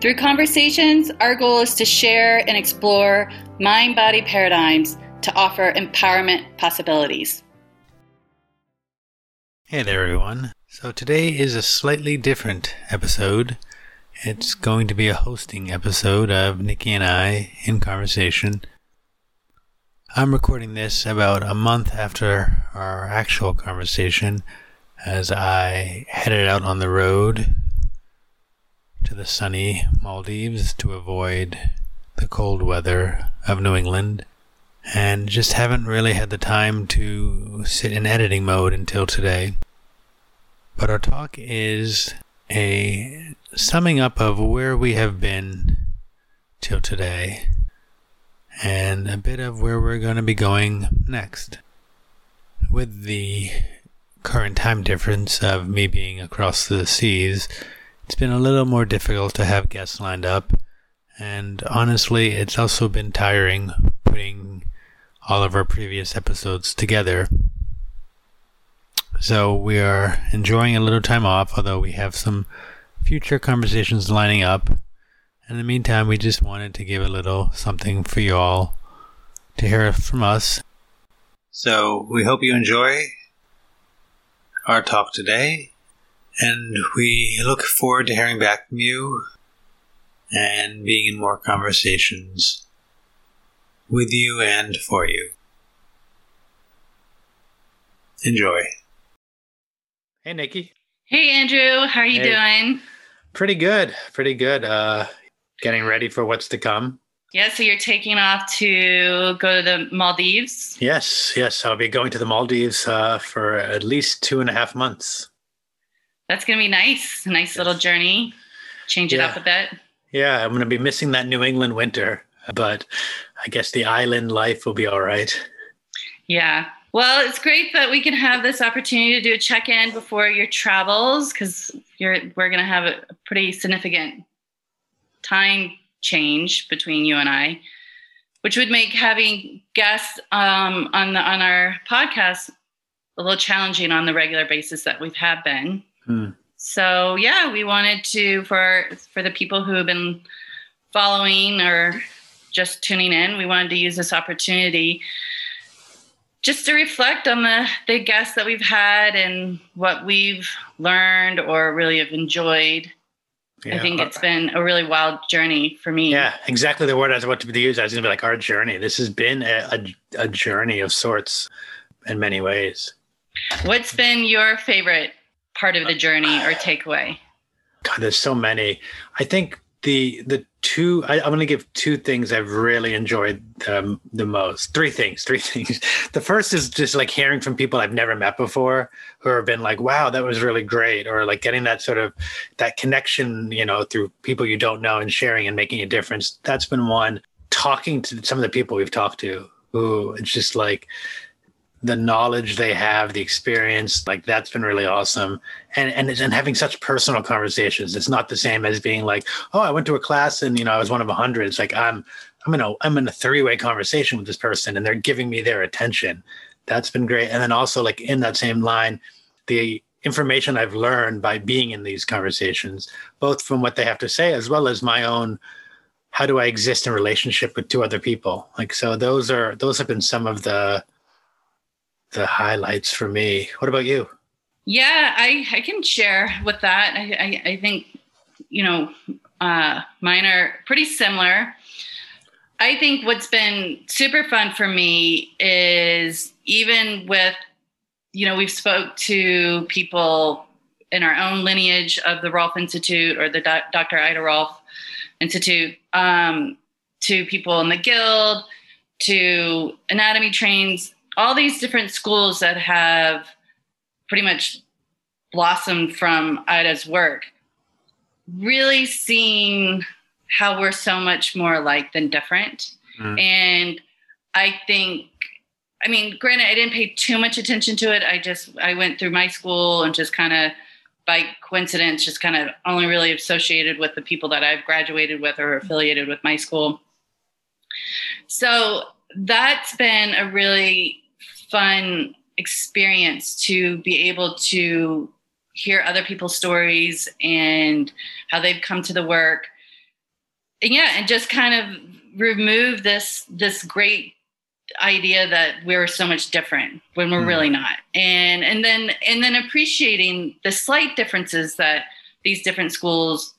Through conversations, our goal is to share and explore mind body paradigms to offer empowerment possibilities. Hey there, everyone. So, today is a slightly different episode. It's going to be a hosting episode of Nikki and I in conversation. I'm recording this about a month after our actual conversation as I headed out on the road to the sunny Maldives to avoid the cold weather of New England and just haven't really had the time to sit in editing mode until today. But our talk is a summing up of where we have been till today and a bit of where we're going to be going next. With the current time difference of me being across the seas, it's been a little more difficult to have guests lined up, and honestly, it's also been tiring putting all of our previous episodes together. So we are enjoying a little time off, although we have some future conversations lining up. In the meantime, we just wanted to give a little something for you all to hear from us. So we hope you enjoy our talk today and we look forward to hearing back from you and being in more conversations with you and for you. Enjoy. Hey, Nikki. Hey, Andrew. How are you hey. doing? Pretty good. Pretty good. Uh, getting ready for what's to come. Yeah, so you're taking off to go to the Maldives? Yes, yes. I'll be going to the Maldives uh, for at least two and a half months that's going to be nice. A nice yes. little journey. Change it yeah. up a bit. Yeah, I'm going to be missing that New England winter, but I guess the island life will be all right. Yeah. Well, it's great that we can have this opportunity to do a check-in before your travels because you're we're going to have a pretty significant time change between you and I, which would make having guests um, on the on our podcast a little challenging on the regular basis that we've had been. Hmm. So yeah, we wanted to for for the people who have been following or just tuning in, we wanted to use this opportunity just to reflect on the the guests that we've had and what we've learned or really have enjoyed. Yeah. I think it's been a really wild journey for me. Yeah, exactly the word I was about to use. I was going to be like our journey. This has been a, a, a journey of sorts in many ways. What's been your favorite part of the journey or takeaway? God, there's so many. I think the the two I, am going to give two things I've really enjoyed um, the most. Three things. Three things. The first is just like hearing from people I've never met before who have been like, "Wow, that was really great," or like getting that sort of that connection, you know, through people you don't know and sharing and making a difference. That's been one. Talking to some of the people we've talked to, who it's just like the knowledge they have, the experience, like that's been really awesome. And and and having such personal conversations. It's not the same as being like, oh, I went to a class and you know I was one of a hundred. It's like I'm I'm in a I'm in a three way conversation with this person and they're giving me their attention. That's been great. And then also like in that same line, the information I've learned by being in these conversations, both from what they have to say as well as my own how do I exist in relationship with two other people. Like so those are those have been some of the the highlights for me. What about you? Yeah, I, I can share with that. I, I, I think, you know, uh, mine are pretty similar. I think what's been super fun for me is even with, you know, we've spoke to people in our own lineage of the Rolf Institute or the Do- Dr. Ida Rolf Institute, um, to people in the guild, to anatomy trains, all these different schools that have pretty much blossomed from Ida's work, really seeing how we're so much more alike than different. Mm. And I think I mean, granted, I didn't pay too much attention to it. I just I went through my school and just kind of by coincidence, just kind of only really associated with the people that I've graduated with or affiliated with my school. So that's been a really fun experience to be able to hear other people's stories and how they've come to the work. And yeah, and just kind of remove this this great idea that we're so much different when we're mm. really not and and then and then appreciating the slight differences that these different schools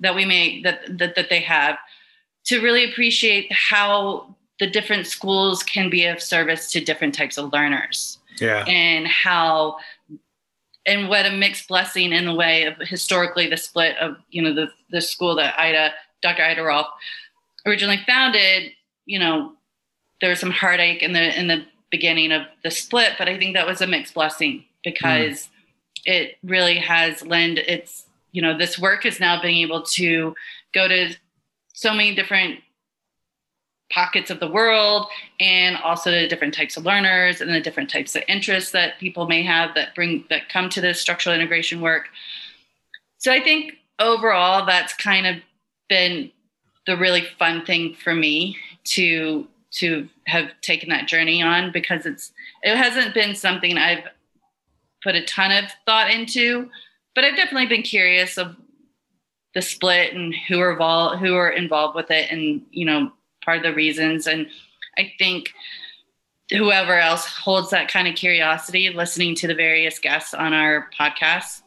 that we may that that, that they have to really appreciate how the different schools can be of service to different types of learners yeah and how and what a mixed blessing in the way of historically the split of you know the the school that ida dr ida rolf originally founded you know there was some heartache in the in the beginning of the split, but I think that was a mixed blessing because mm. it really has lend its you know this work is now being able to go to so many different pockets of the world and also the different types of learners and the different types of interests that people may have that bring that come to this structural integration work. So i think overall that's kind of been the really fun thing for me to to have taken that journey on because it's it hasn't been something I've put a ton of thought into, but I've definitely been curious of the split and who are involved who are involved with it and you know part of the reasons. And I think whoever else holds that kind of curiosity listening to the various guests on our podcast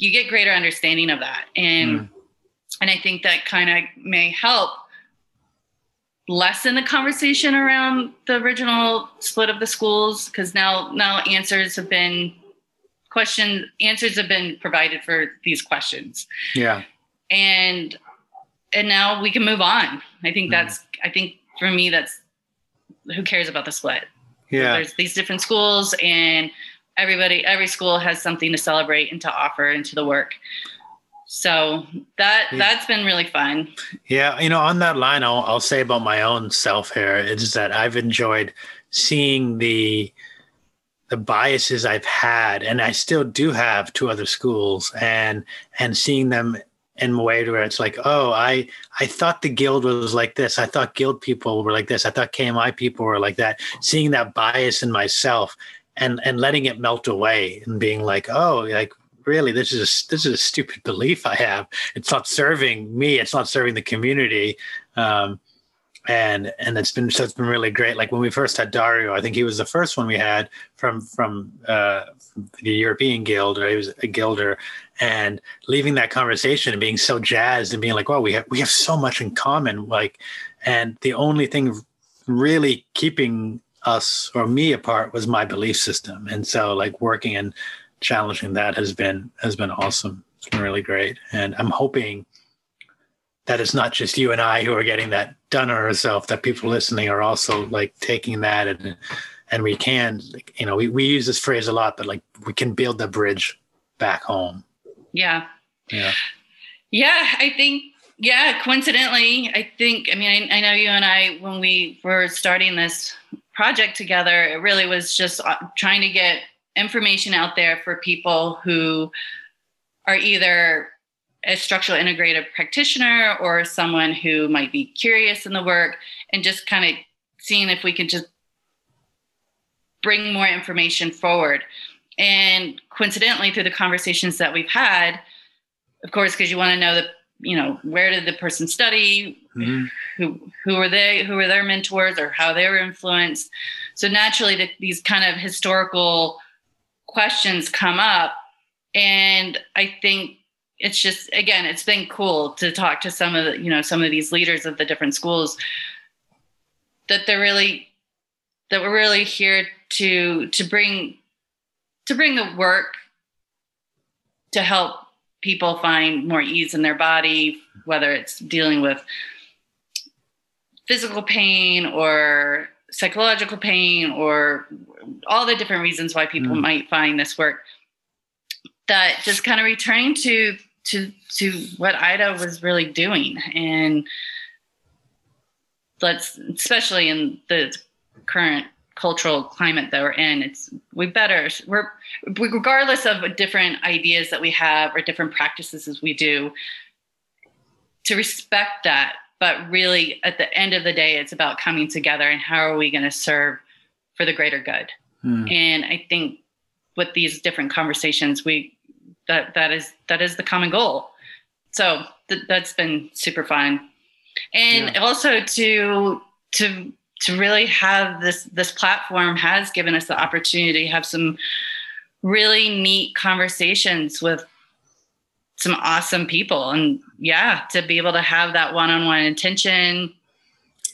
you get greater understanding of that. And mm. and I think that kind of may help lessen the conversation around the original split of the schools because now now answers have been question answers have been provided for these questions. Yeah. And and now we can move on. I think mm. that's i think for me that's who cares about the split yeah. There's these different schools and everybody every school has something to celebrate and to offer into the work. So that yeah. that's been really fun. Yeah you know on that line I'll, I'll say about my own self here is that i've enjoyed seeing the the biases i've had and i still do have to other schools and and seeing them in a way where it's like oh i i thought the guild was like this i thought guild people were like this i thought kmi people were like that seeing that bias in myself and and letting it melt away and being like oh like really this is a, this is a stupid belief I have. It's not serving me. It's not serving the community. Um, and and it's been so it's been really great. Like when we first had Dario, I think he was the first one we had from from, uh, the European Guild, or he was a guilder, and leaving that conversation and being so jazzed and being like, "Wow, we have we have so much in common." Like, and the only thing really keeping us or me apart was my belief system, and so like working and challenging that has been has been awesome. It's been really great, and I'm hoping that it's not just you and I who are getting that done on ourselves. That people listening are also like taking that and and we can, you know, we, we use this phrase a lot, but like we can build the bridge back home. Yeah. Yeah. Yeah. I think, yeah, coincidentally, I think, I mean, I, I know you and I, when we were starting this project together, it really was just uh, trying to get information out there for people who are either a structural integrative practitioner or someone who might be curious in the work and just kind of seeing if we can just bring more information forward. And coincidentally, through the conversations that we've had, of course, because you want to know that you know where did the person study, mm-hmm. who who were they, who were their mentors, or how they were influenced. So naturally, the, these kind of historical questions come up and i think it's just again it's been cool to talk to some of the you know some of these leaders of the different schools that they're really that we're really here to to bring to bring the work to help people find more ease in their body whether it's dealing with physical pain or psychological pain or all the different reasons why people mm. might find this work that just kind of returning to to to what ida was really doing and let's especially in the current cultural climate that we're in it's we better we're regardless of different ideas that we have or different practices as we do to respect that but really at the end of the day it's about coming together and how are we going to serve for the greater good hmm. and i think with these different conversations we that that is that is the common goal so th- that's been super fun and yeah. also to to to really have this this platform has given us the opportunity to have some really neat conversations with some awesome people and yeah to be able to have that one-on-one intention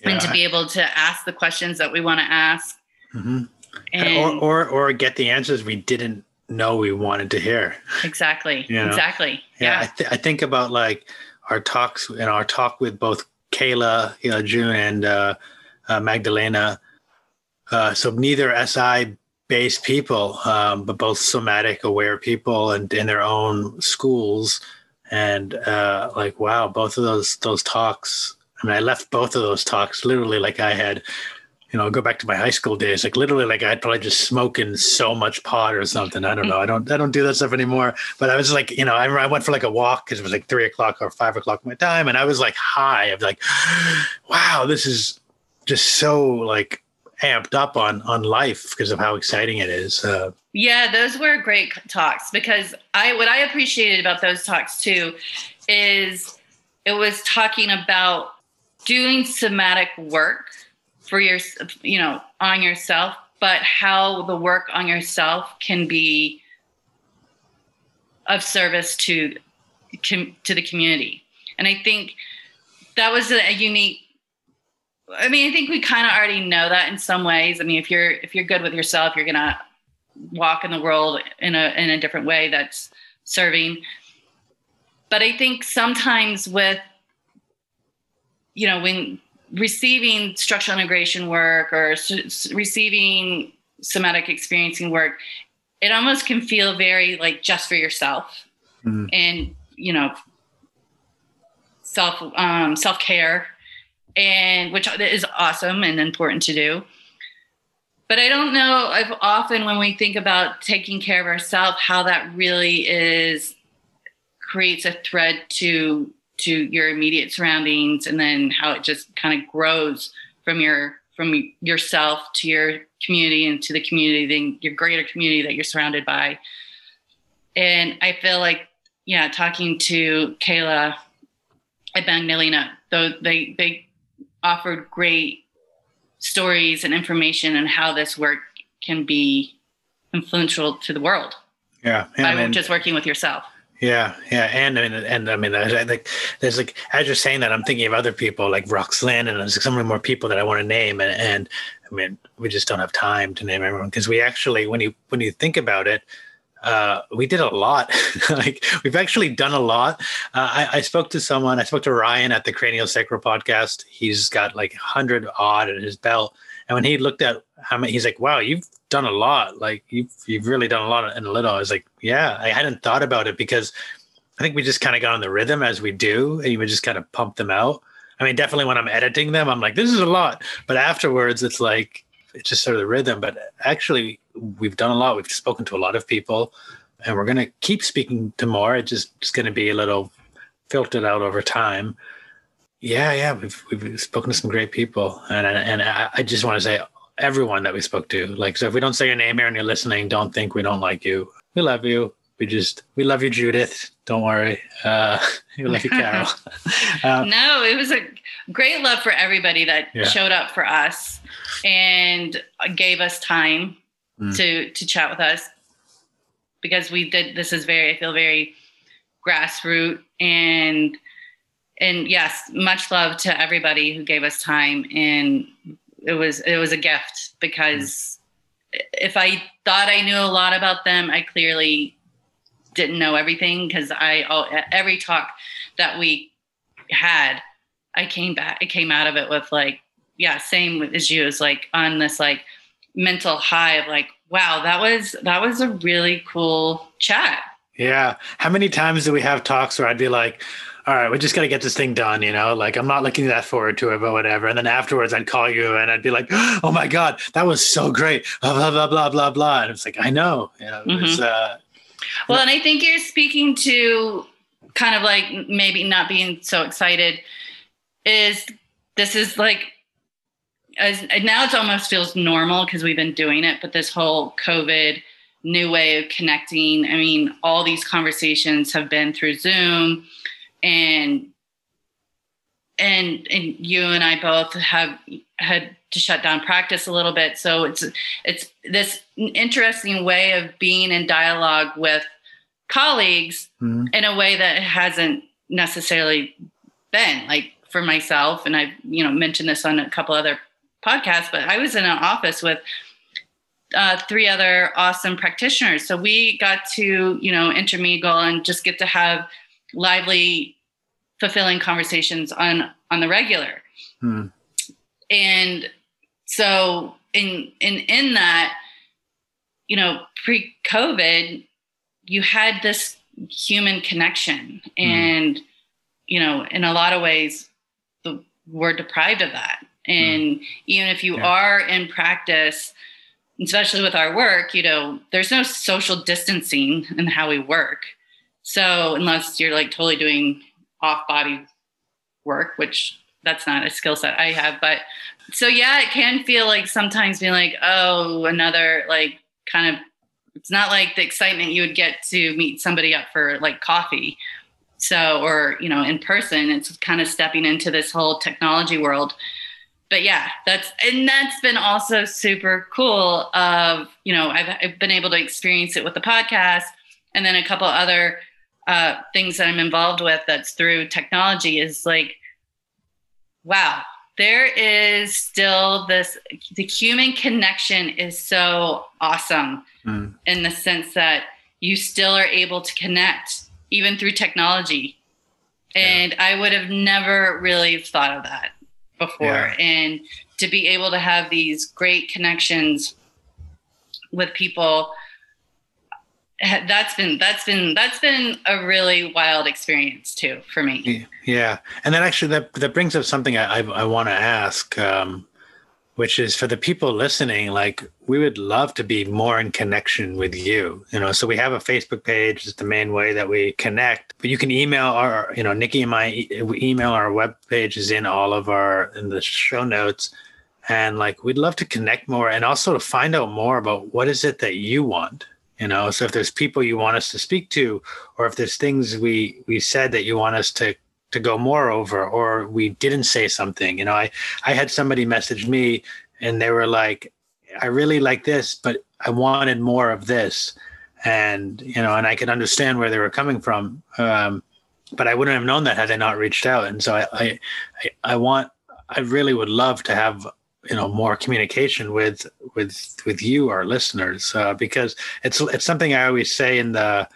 yeah. and to be able to ask the questions that we want to ask mm-hmm. and, or, or or get the answers we didn't know we wanted to hear exactly you know? exactly yeah, yeah. I, th- I think about like our talks and our talk with both kayla you know june and uh, uh, magdalena uh, so neither si based people, um, but both somatic aware people and in their own schools. And uh, like, wow, both of those those talks. I mean, I left both of those talks literally like I had, you know, go back to my high school days, like literally like I'd probably just smoking so much pot or something. I don't know. I don't I don't do that stuff anymore. But I was like, you know, I, I went for like a walk because it was like three o'clock or five o'clock my time, and I was like high. I was like, wow, this is just so like amped up on on life because of how exciting it is. Uh, yeah, those were great talks because I what I appreciated about those talks too is it was talking about doing somatic work for your you know on yourself, but how the work on yourself can be of service to to the community. And I think that was a, a unique I mean, I think we kind of already know that in some ways. I mean, if you're if you're good with yourself, you're gonna walk in the world in a in a different way that's serving. But I think sometimes with you know when receiving structural integration work or s- receiving somatic experiencing work, it almost can feel very like just for yourself mm. and you know self um, self care and which is awesome and important to do. But I don't know if often when we think about taking care of ourselves, how that really is creates a thread to to your immediate surroundings and then how it just kind of grows from your from yourself to your community and to the community then your greater community that you're surrounded by and i feel like yeah talking to kayla at magdalena though they they offered great stories and information on how this work can be influential to the world. Yeah, yeah by just working with yourself. Yeah, yeah, and I mean, and I mean, I think there's like as you're saying that, I'm thinking of other people like Roxanne, and there's so many more people that I want to name, and, and I mean, we just don't have time to name everyone because we actually, when you when you think about it, uh, we did a lot. like we've actually done a lot. Uh, I, I, spoke to someone. I spoke to Ryan at the Cranial Sacral podcast. He's got like hundred odd in his belt. And when he looked at how many, he's like, "Wow, you've done a lot. Like you've you've really done a lot in a little." I was like, "Yeah, I hadn't thought about it because I think we just kind of got on the rhythm as we do, and you would just kind of pump them out." I mean, definitely when I'm editing them, I'm like, "This is a lot," but afterwards, it's like it's just sort of the rhythm. But actually, we've done a lot. We've spoken to a lot of people, and we're going to keep speaking to more. It's just it's going to be a little filtered out over time. Yeah, yeah, we've we've spoken to some great people, and and I, just want to say everyone that we spoke to. Like, so if we don't say your name here and you're listening, don't think we don't like you. We love you. We just we love you, Judith. Don't worry. Uh, we love you, Carol. uh, no, it was a great love for everybody that yeah. showed up for us and gave us time mm. to to chat with us because we did this is very I feel very grassroots and and yes, much love to everybody who gave us time and it was it was a gift because mm. if I thought I knew a lot about them, I clearly didn't know everything because I all, every talk that we had, I came back, I came out of it with like, yeah, same as you, is like on this like mental high of like, wow, that was that was a really cool chat. Yeah. How many times do we have talks where I'd be like, all right, we just got to get this thing done, you know, like I'm not looking that forward to it, but whatever. And then afterwards I'd call you and I'd be like, oh my God, that was so great. Blah, blah, blah, blah, blah, blah. And it's like, I know, you know, mm-hmm. was, uh, well, and I think you're speaking to kind of like maybe not being so excited is this is like as now it almost feels normal because we've been doing it, but this whole COVID new way of connecting. I mean, all these conversations have been through Zoom and and and you and I both have had to shut down practice a little bit. So it's it's this interesting way of being in dialogue with colleagues mm-hmm. in a way that hasn't necessarily been like for myself. And I've you know mentioned this on a couple other podcasts, but I was in an office with uh, three other awesome practitioners. So we got to you know intermingle and just get to have lively, fulfilling conversations on on the regular. Hmm. And so in in in that, you know, pre-COVID, you had this human connection, hmm. and you know, in a lot of ways, the, we're deprived of that. Hmm. And even if you yeah. are in practice, especially with our work, you know, there's no social distancing in how we work. So unless you're like totally doing off body work, which that's not a skill set I have, but so yeah, it can feel like sometimes being like, oh, another like kind of it's not like the excitement you would get to meet somebody up for like coffee. So or, you know, in person, it's kind of stepping into this whole technology world. But yeah, that's and that's been also super cool of, you know, I've, I've been able to experience it with the podcast and then a couple other uh, things that I'm involved with that's through technology is like, wow, there is still this, the human connection is so awesome mm. in the sense that you still are able to connect even through technology. And yeah. I would have never really thought of that before. Yeah. And to be able to have these great connections with people that's been that's been that's been a really wild experience too for me yeah and then actually that that brings up something i i, I want to ask um, which is for the people listening like we would love to be more in connection with you you know? So we have a facebook page is the main way that we connect but you can email our you know nikki and my we email our web page is in all of our in the show notes. And like we'd love to connect more and also to find out more about what is it that you want you know? So if there's people you want us to speak to or if there's things we we said that you want us to to go more over or we didn't say something. You know i i had somebody message me and they were like i really like this but i wanted more of this. And you know and i could understand where they were coming from um, but i wouldn't have known that had i not reached out. And so i i i want i really would love to have you know more communication with with with you our listeners uh, because it's it's something i always say in the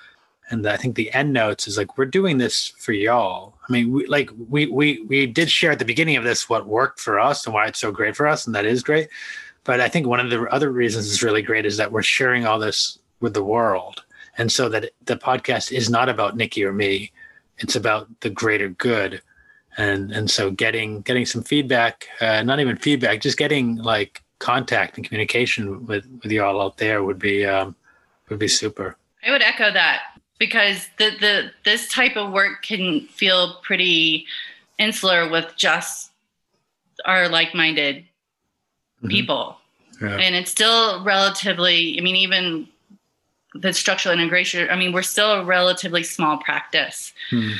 and i think the end notes is like we're doing this for y'all i mean we, like we we we did share at the beginning of this what worked for us and why it's so great for us and that is great. But i think one of the other reasons is really great is that we're sharing all this with the world. And so that the podcast is not about nikki or me. It's about the greater good. And and so getting getting some feedback uh, not even feedback just getting like contact and communication with with you all out there would be um, would be super. I would echo that because the the this type of work can feel pretty insular with just our like-minded mm-hmm. people yeah. and it's still relatively i mean even the structural integration i mean we're still a relatively small practice hmm.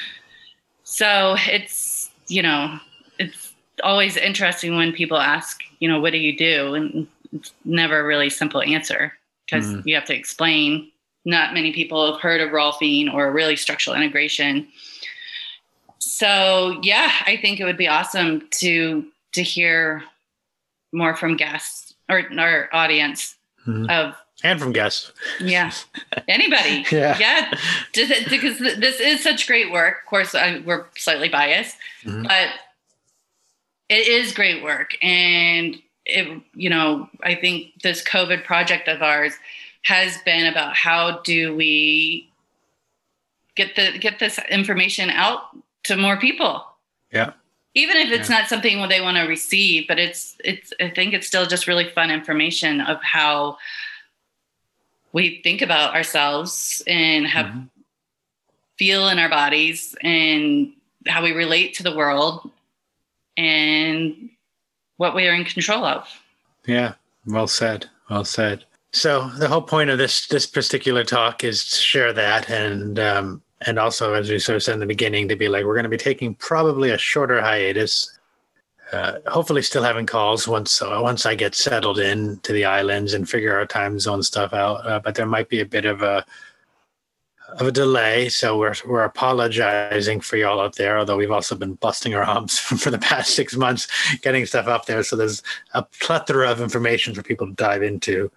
so it's you know, it's always interesting when people ask, you know, what do you do? And it's never a really simple answer because mm-hmm. you have to explain. Not many people have heard of Rolfing or really structural integration. So yeah, I think it would be awesome to to hear more from guests or our audience mm-hmm. of and from guests. Yeah, anybody. yeah, yeah. Just, because this is such great work. Of course, I, we're slightly biased, mm-hmm. but it is great work, and it. You know, I think this COVID project of ours has been about how do we get the get this information out to more people. Yeah. Even if it's yeah. not something they want to receive, but it's it's I think it's still just really fun information of how we think about ourselves and have mm-hmm. feel in our bodies and how we relate to the world and what we are in control of. Yeah, well said. Well said. So the whole point of this this particular talk is to share that and um, and also as we sort of said in the beginning to be like we're going to be taking probably a shorter hiatus. Uh, hopefully, still having calls once uh, once I get settled in to the islands and figure our time zone stuff out. Uh, but there might be a bit of a of a delay, so we're we're apologizing for y'all out there. Although we've also been busting our humps for the past six months getting stuff up there, so there's a plethora of information for people to dive into.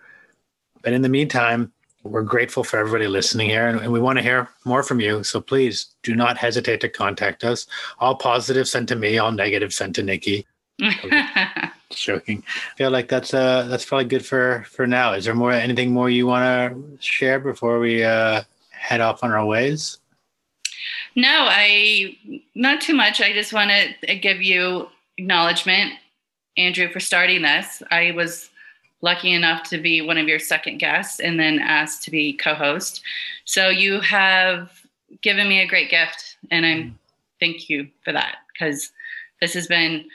But in the meantime, we're grateful for everybody listening here, and, we want to hear more from you. So please do not hesitate to contact us. All positive sent to me, all negative sent to Nikki. joking. I feel like that's uh that's probably good for for now. Is there more anything more you want to share before we uh head off on our ways? No, I not too much. I just want to give you acknowledgement, Andrew, for starting this. I was lucky enough to be one of your second guests and then asked to be co-host. So you have given me a great gift, and I'm mm. thank you for that because this has been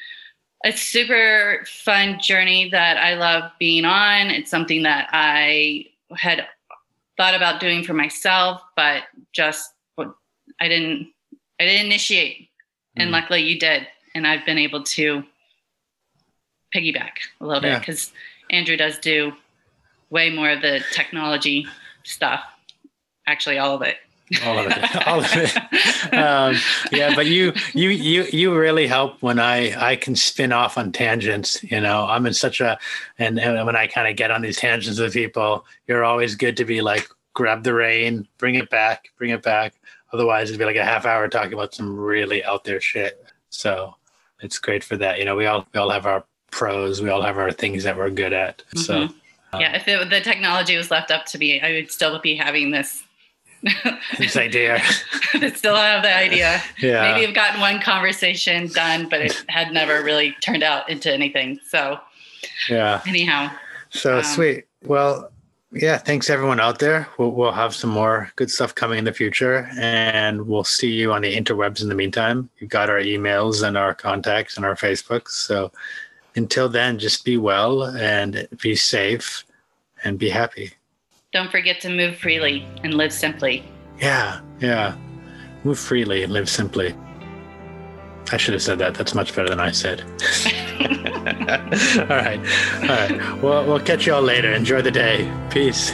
a super fun journey that I love being on. It's something that I had thought about doing for myself, but just I didn't I didn't initiate. And mm. luckily you did. And I've been able to piggyback a little bit because Andrew does do way more of the technology stuff. Actually, all of it. All of it. All of it. Um, yeah but you you you you really help when i i can spin off on tangents you know? I'm in such a and, and when i kind of get on these tangents with people you're always good to be like grab the rein bring it back bring it back. Otherwise it'd be like a half hour talking about some really out there shit. So it's great for that. You know we all we all have our pros we all have our things that we're good at mm-hmm. so yeah if it, the technology was left up to me i would still be having this this idea. I still have the idea. Yeah. Maybe I've gotten one conversation done, but it had never really turned out into anything. So, yeah. Anyhow. So um, sweet. Well, yeah. Thanks everyone out there. We'll, we'll have some more good stuff coming in the future, and we'll see you on the interwebs in the meantime. You've got our emails and our contacts and our Facebooks. So until then, just be well and be safe and be happy. Don't forget to move freely and live simply. Yeah, yeah. Move freely and live simply. I should have said that. That's much better than I said. all right. All right. Well, we'll catch you all later. Enjoy the day. Peace.